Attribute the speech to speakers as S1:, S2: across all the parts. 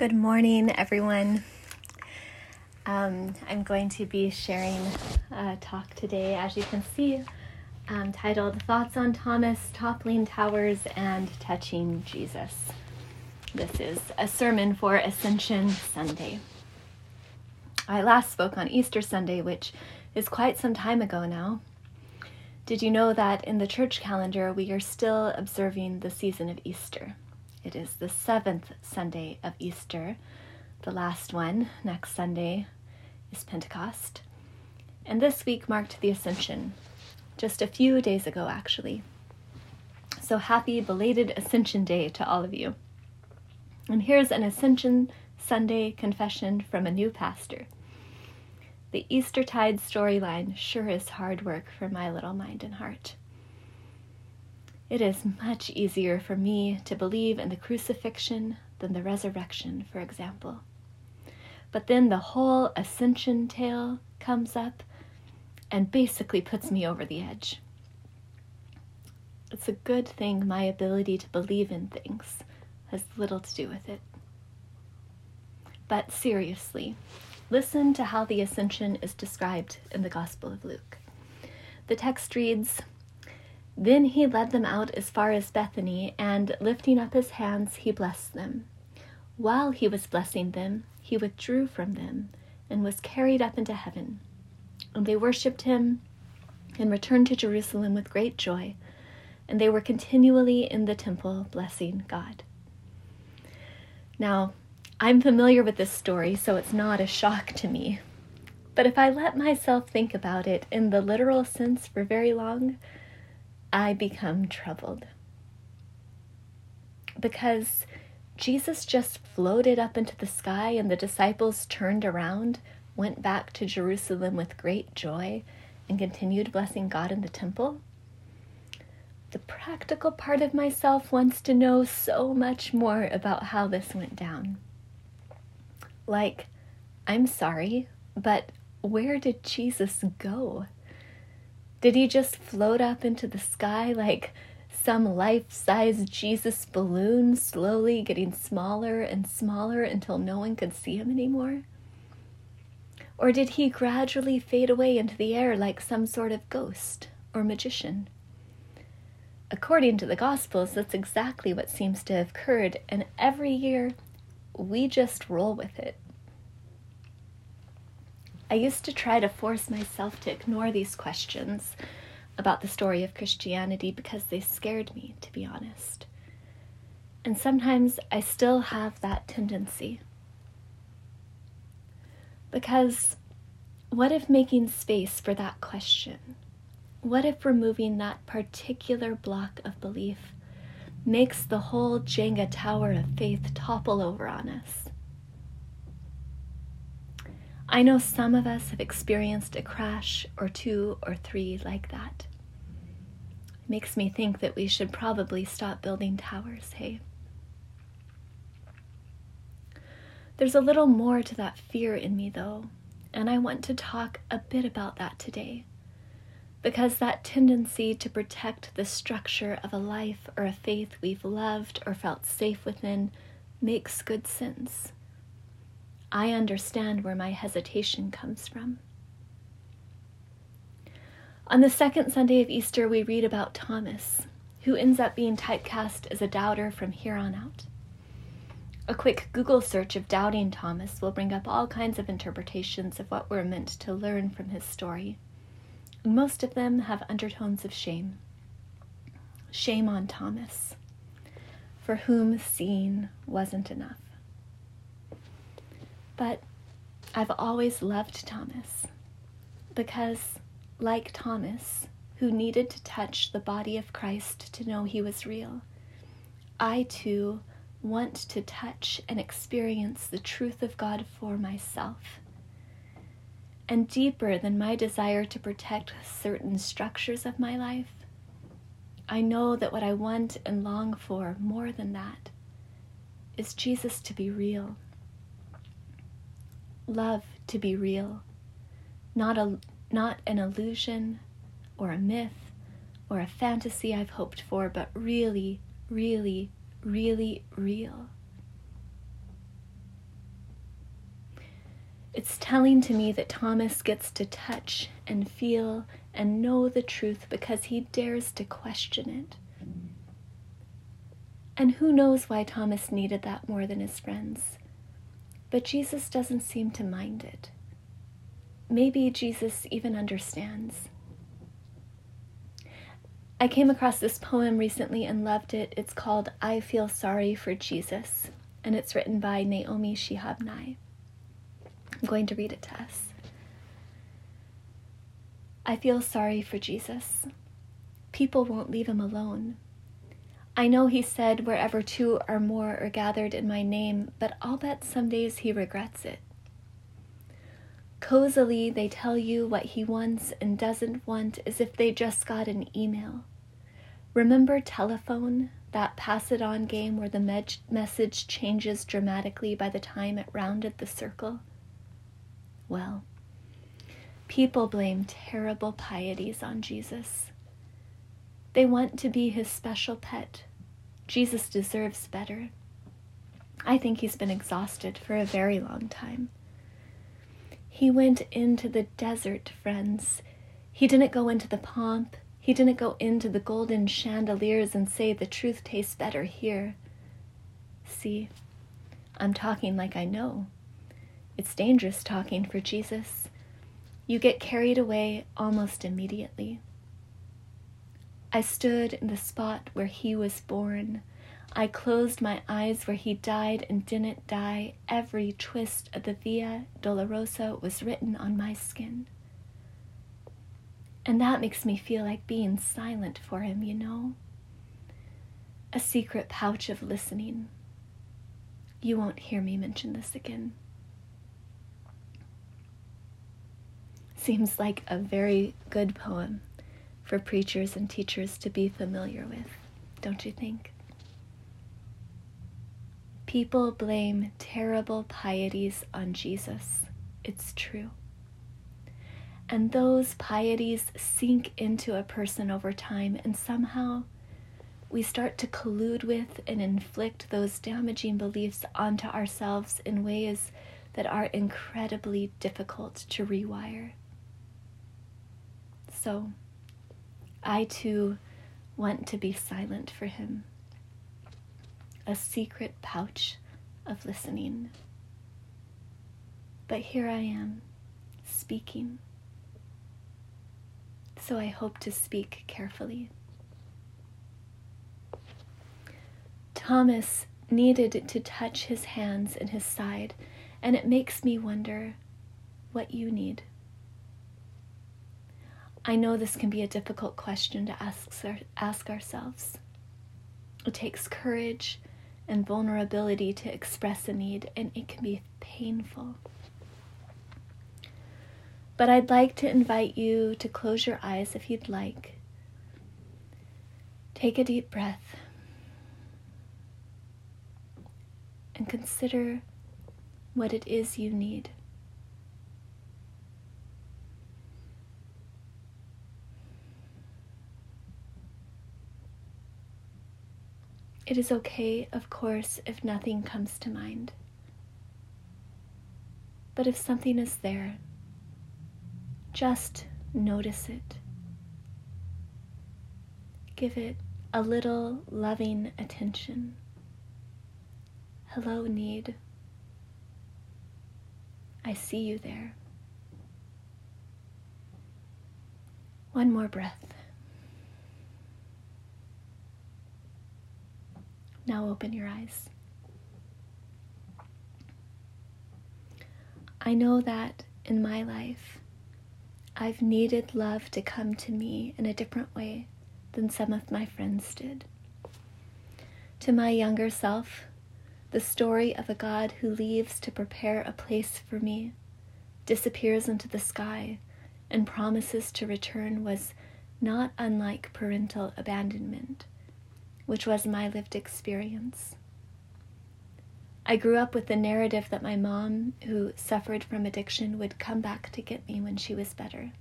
S1: Good morning, everyone. Um, I'm going to be sharing a talk today, as you can see, um, titled Thoughts on Thomas, Toppling Towers, and Touching Jesus. This is a sermon for Ascension Sunday. I last spoke on Easter Sunday, which is quite some time ago now. Did you know that in the church calendar we are still observing the season of Easter? It is the seventh Sunday of Easter. The last one, next Sunday, is Pentecost. And this week marked the Ascension, just a few days ago, actually. So happy belated Ascension Day to all of you. And here's an Ascension Sunday confession from a new pastor. The Eastertide storyline sure is hard work for my little mind and heart. It is much easier for me to believe in the crucifixion than the resurrection, for example. But then the whole ascension tale comes up and basically puts me over the edge. It's a good thing my ability to believe in things has little to do with it. But seriously, listen to how the ascension is described in the Gospel of Luke. The text reads then he led them out as far as Bethany, and lifting up his hands, he blessed them. While he was blessing them, he withdrew from them and was carried up into heaven. And they worshipped him and returned to Jerusalem with great joy, and they were continually in the temple blessing God. Now, I'm familiar with this story, so it's not a shock to me. But if I let myself think about it in the literal sense for very long, I become troubled. Because Jesus just floated up into the sky and the disciples turned around, went back to Jerusalem with great joy, and continued blessing God in the temple. The practical part of myself wants to know so much more about how this went down. Like, I'm sorry, but where did Jesus go? Did he just float up into the sky like some life size Jesus balloon, slowly getting smaller and smaller until no one could see him anymore? Or did he gradually fade away into the air like some sort of ghost or magician? According to the Gospels, that's exactly what seems to have occurred, and every year we just roll with it. I used to try to force myself to ignore these questions about the story of Christianity because they scared me, to be honest. And sometimes I still have that tendency. Because what if making space for that question? What if removing that particular block of belief makes the whole Jenga tower of faith topple over on us? I know some of us have experienced a crash or two or three like that. It makes me think that we should probably stop building towers, hey? There's a little more to that fear in me, though, and I want to talk a bit about that today. Because that tendency to protect the structure of a life or a faith we've loved or felt safe within makes good sense. I understand where my hesitation comes from. On the second Sunday of Easter, we read about Thomas, who ends up being typecast as a doubter from here on out. A quick Google search of doubting Thomas will bring up all kinds of interpretations of what we're meant to learn from his story. Most of them have undertones of shame. Shame on Thomas, for whom seeing wasn't enough. But I've always loved Thomas because, like Thomas, who needed to touch the body of Christ to know he was real, I too want to touch and experience the truth of God for myself. And deeper than my desire to protect certain structures of my life, I know that what I want and long for more than that is Jesus to be real love to be real, not a not an illusion or a myth or a fantasy I've hoped for, but really, really, really real. It's telling to me that Thomas gets to touch and feel and know the truth because he dares to question it. And who knows why Thomas needed that more than his friends? But Jesus doesn't seem to mind it. Maybe Jesus even understands. I came across this poem recently and loved it. It's called I Feel Sorry for Jesus, and it's written by Naomi Shihab Nye. I'm going to read it to us. I feel sorry for Jesus. People won't leave him alone. I know he said, Wherever two or more are gathered in my name, but I'll bet some days he regrets it. Cozily, they tell you what he wants and doesn't want as if they just got an email. Remember telephone, that pass it on game where the me- message changes dramatically by the time it rounded the circle? Well, people blame terrible pieties on Jesus. They want to be his special pet Jesus deserves better. I think he's been exhausted for a very long time. He went into the desert, friends. He didn't go into the pomp. He didn't go into the golden chandeliers and say the truth tastes better here. See, I'm talking like I know. It's dangerous talking for Jesus. You get carried away almost immediately. I stood in the spot where he was born. I closed my eyes where he died and didn't die. Every twist of the Via Dolorosa was written on my skin. And that makes me feel like being silent for him, you know? A secret pouch of listening. You won't hear me mention this again. Seems like a very good poem for preachers and teachers to be familiar with, don't you think? People blame terrible pieties on Jesus. It's true. And those pieties sink into a person over time, and somehow we start to collude with and inflict those damaging beliefs onto ourselves in ways that are incredibly difficult to rewire. So, I too want to be silent for him. A secret pouch of listening. But here I am, speaking. So I hope to speak carefully. Thomas needed to touch his hands and his side, and it makes me wonder what you need. I know this can be a difficult question to ask, ask ourselves. It takes courage and vulnerability to express a need, and it can be painful. But I'd like to invite you to close your eyes if you'd like. Take a deep breath and consider what it is you need. It is okay, of course, if nothing comes to mind. But if something is there, just notice it. Give it a little loving attention. Hello, need. I see you there. One more breath. Now open your eyes. I know that in my life, I've needed love to come to me in a different way than some of my friends did. To my younger self, the story of a God who leaves to prepare a place for me, disappears into the sky, and promises to return was not unlike parental abandonment which was my lived experience. I grew up with the narrative that my mom, who suffered from addiction, would come back to get me when she was better.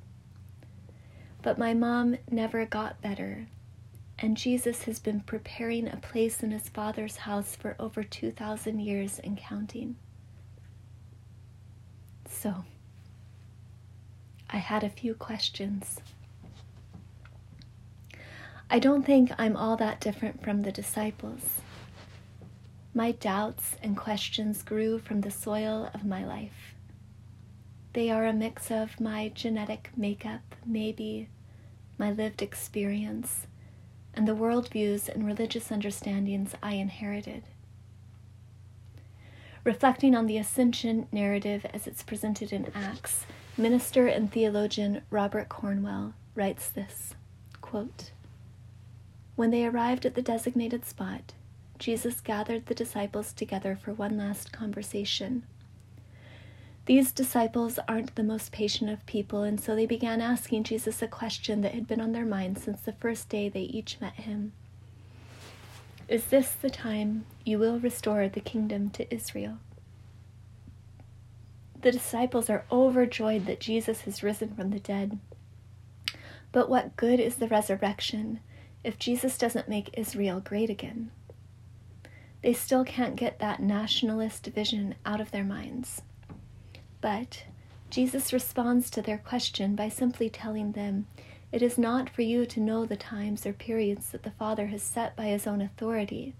S1: But my mom never got better, and Jesus has been preparing a place in his Father's house for over 2,000 years and counting. So I had a few questions. I don't think I'm all that different from the disciples. My doubts and questions grew from the soil of my life. They are a mix of my genetic makeup, maybe, my lived experience, and the worldviews and religious understandings I inherited. Reflecting on the ascension narrative as it's presented in Acts, minister and theologian Robert Cornwall writes this quote, When they arrived at the designated spot, Jesus gathered the disciples together for one last conversation. These disciples aren't the most patient of people, and so they began asking Jesus a question that had been on their minds since the first day they each met him. Is this the time you will restore the kingdom to Israel? The disciples are overjoyed that Jesus has risen from the dead. But what good is the resurrection if Jesus doesn't make Israel great again? They still can't get that nationalist vision out of their minds. But Jesus responds to their question by simply telling them, It is not for you to know the times or periods that the Father has set by his own authority.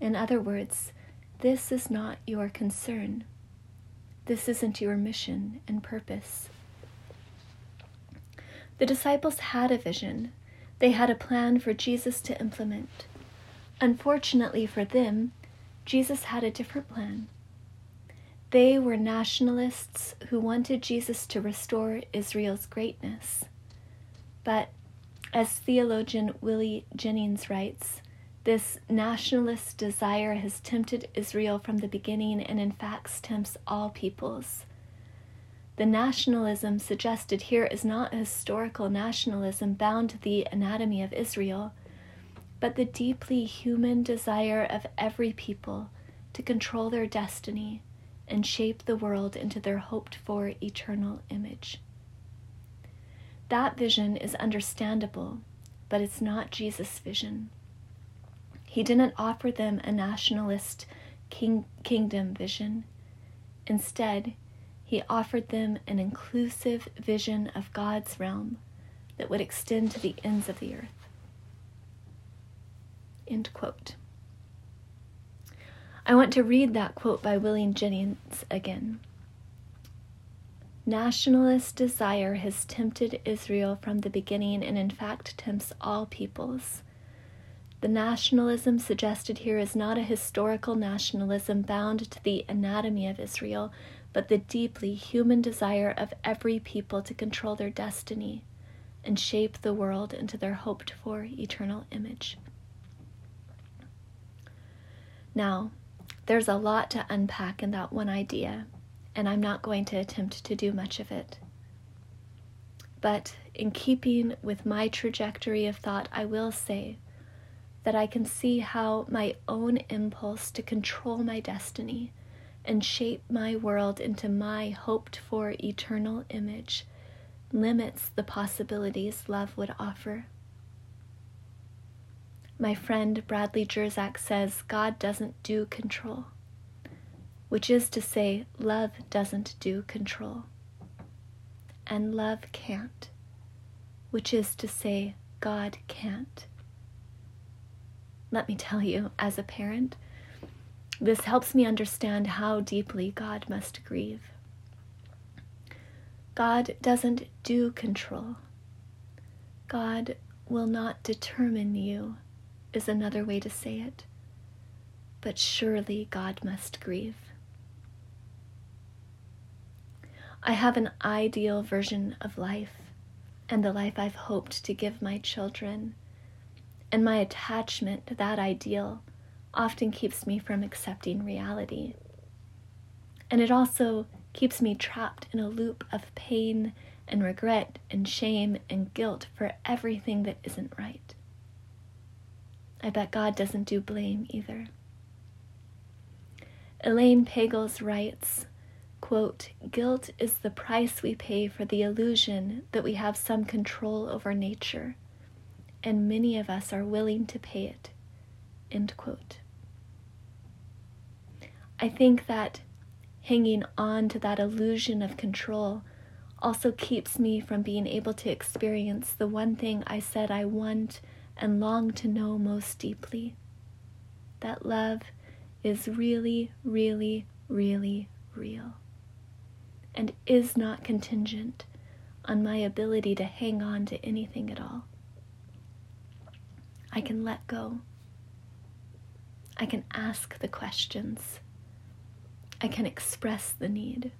S1: In other words, this is not your concern. This isn't your mission and purpose. The disciples had a vision. They had a plan for Jesus to implement. Unfortunately for them, Jesus had a different plan. They were nationalists who wanted Jesus to restore Israel's greatness. But, as theologian Willie Jennings writes, this nationalist desire has tempted Israel from the beginning and, in fact, tempts all peoples. The nationalism suggested here is not a historical nationalism bound to the anatomy of Israel, but the deeply human desire of every people to control their destiny and shape the world into their hoped for eternal image. That vision is understandable, but it's not Jesus' vision. He didn't offer them a nationalist king- kingdom vision. Instead, he offered them an inclusive vision of God's realm that would extend to the ends of the earth. End quote. I want to read that quote by William Jennings again. Nationalist desire has tempted Israel from the beginning and, in fact, tempts all peoples. The nationalism suggested here is not a historical nationalism bound to the anatomy of Israel, but the deeply human desire of every people to control their destiny and shape the world into their hoped for eternal image. Now, there's a lot to unpack in that one idea, and I'm not going to attempt to do much of it. But in keeping with my trajectory of thought, I will say that I can see how my own impulse to control my destiny and shape my world into my hoped for eternal image limits the possibilities love would offer. My friend Bradley Jersak says God doesn't do control, which is to say, love doesn't do control. And love can't, which is to say, God can't. Let me tell you, as a parent, this helps me understand how deeply God must grieve. God doesn't do control. God will not determine you is another way to say it. But surely God must grieve. I have an ideal version of life and the life I've hoped to give my children, and my attachment to that ideal often keeps me from accepting reality. And it also keeps me trapped in a loop of pain and regret and shame and guilt for everything that isn't right. I bet God doesn't do blame either. Elaine Pagels writes, quote, Guilt is the price we pay for the illusion that we have some control over nature, and many of us are willing to pay it. End quote. I think that hanging on to that illusion of control also keeps me from being able to experience the one thing I said I want and long to know most deeply that love is really, really, really real and is not contingent on my ability to hang on to anything at all. I can let go. I can ask the questions. I can express the need.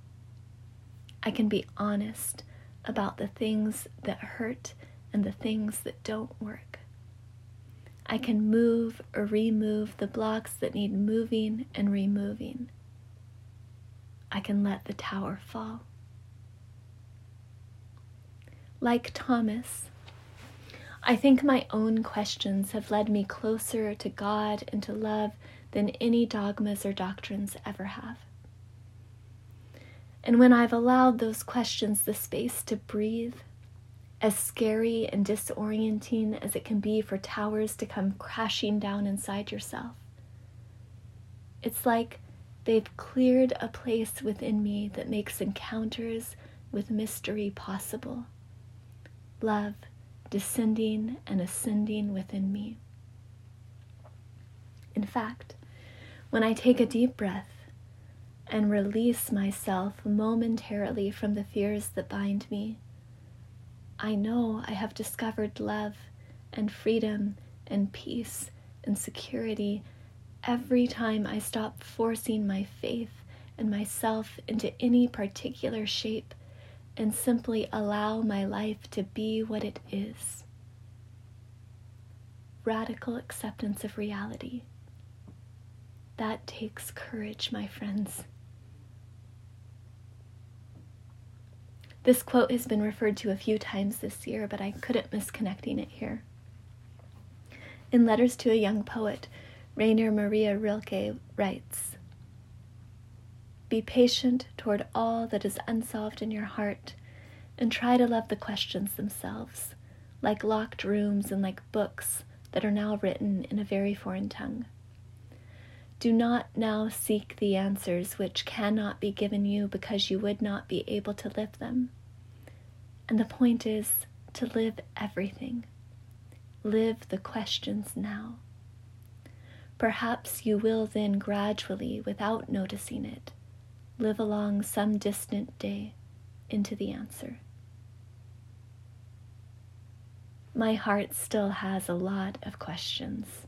S1: I can be honest about the things that hurt and the things that don't work. I can move or remove the blocks that need moving and removing. I can let the tower fall. Like Thomas, I think my own questions have led me closer to God and to love than any dogmas or doctrines ever have. And when I've allowed those questions the space to breathe, as scary and disorienting as it can be for towers to come crashing down inside yourself, it's like they've cleared a place within me that makes encounters with mystery possible. Love descending and ascending within me. In fact, when I take a deep breath and release myself momentarily from the fears that bind me, I know I have discovered love and freedom and peace and security every time I stop forcing my faith and myself into any particular shape and simply allow my life to be what it is. Radical acceptance of reality. That takes courage, my friends. This quote has been referred to a few times this year, but I couldn't miss connecting it here. In Letters to a Young Poet, Rainer Maria Rilke writes be patient toward all that is unsolved in your heart, and try to love the questions themselves, like locked rooms and like books that are now written in a very foreign tongue. Do not now seek the answers which cannot be given you because you would not be able to live them. And the point is to live everything. Live the questions now. Perhaps you will then gradually, without noticing it, live along some distant day into the answer. My heart still has a lot of questions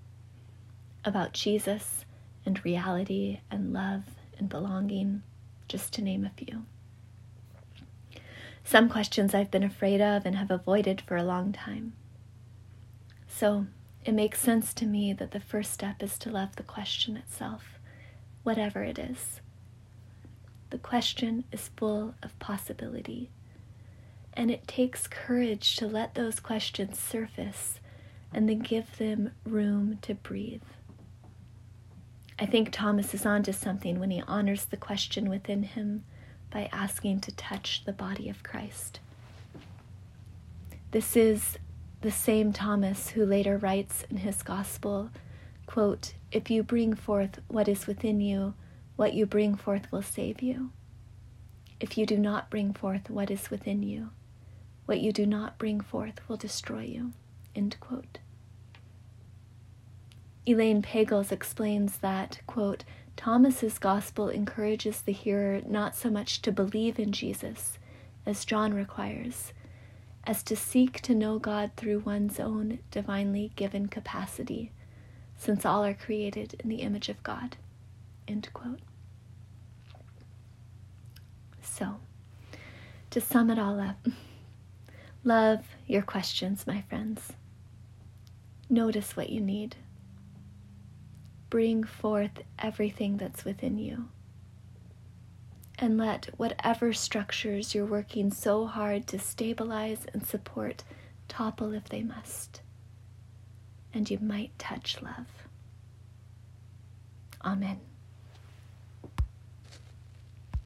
S1: about Jesus and reality and love and belonging, just to name a few. Some questions I've been afraid of and have avoided for a long time. So it makes sense to me that the first step is to love the question itself, whatever it is. The question is full of possibility. And it takes courage to let those questions surface and then give them room to breathe. I think Thomas is onto something when he honors the question within him by asking to touch the body of Christ. This is the same Thomas who later writes in his gospel, quote, If you bring forth what is within you, what you bring forth will save you. If you do not bring forth what is within you, what you do not bring forth will destroy you. End quote. Elaine Pagels explains that, quote, Thomas's gospel encourages the hearer not so much to believe in Jesus, as John requires, as to seek to know God through one's own divinely given capacity, since all are created in the image of God. So, to sum it all up, love your questions, my friends. Notice what you need. Bring forth everything that's within you. And let whatever structures you're working so hard to stabilize and support topple if they must. And you might touch love. Amen.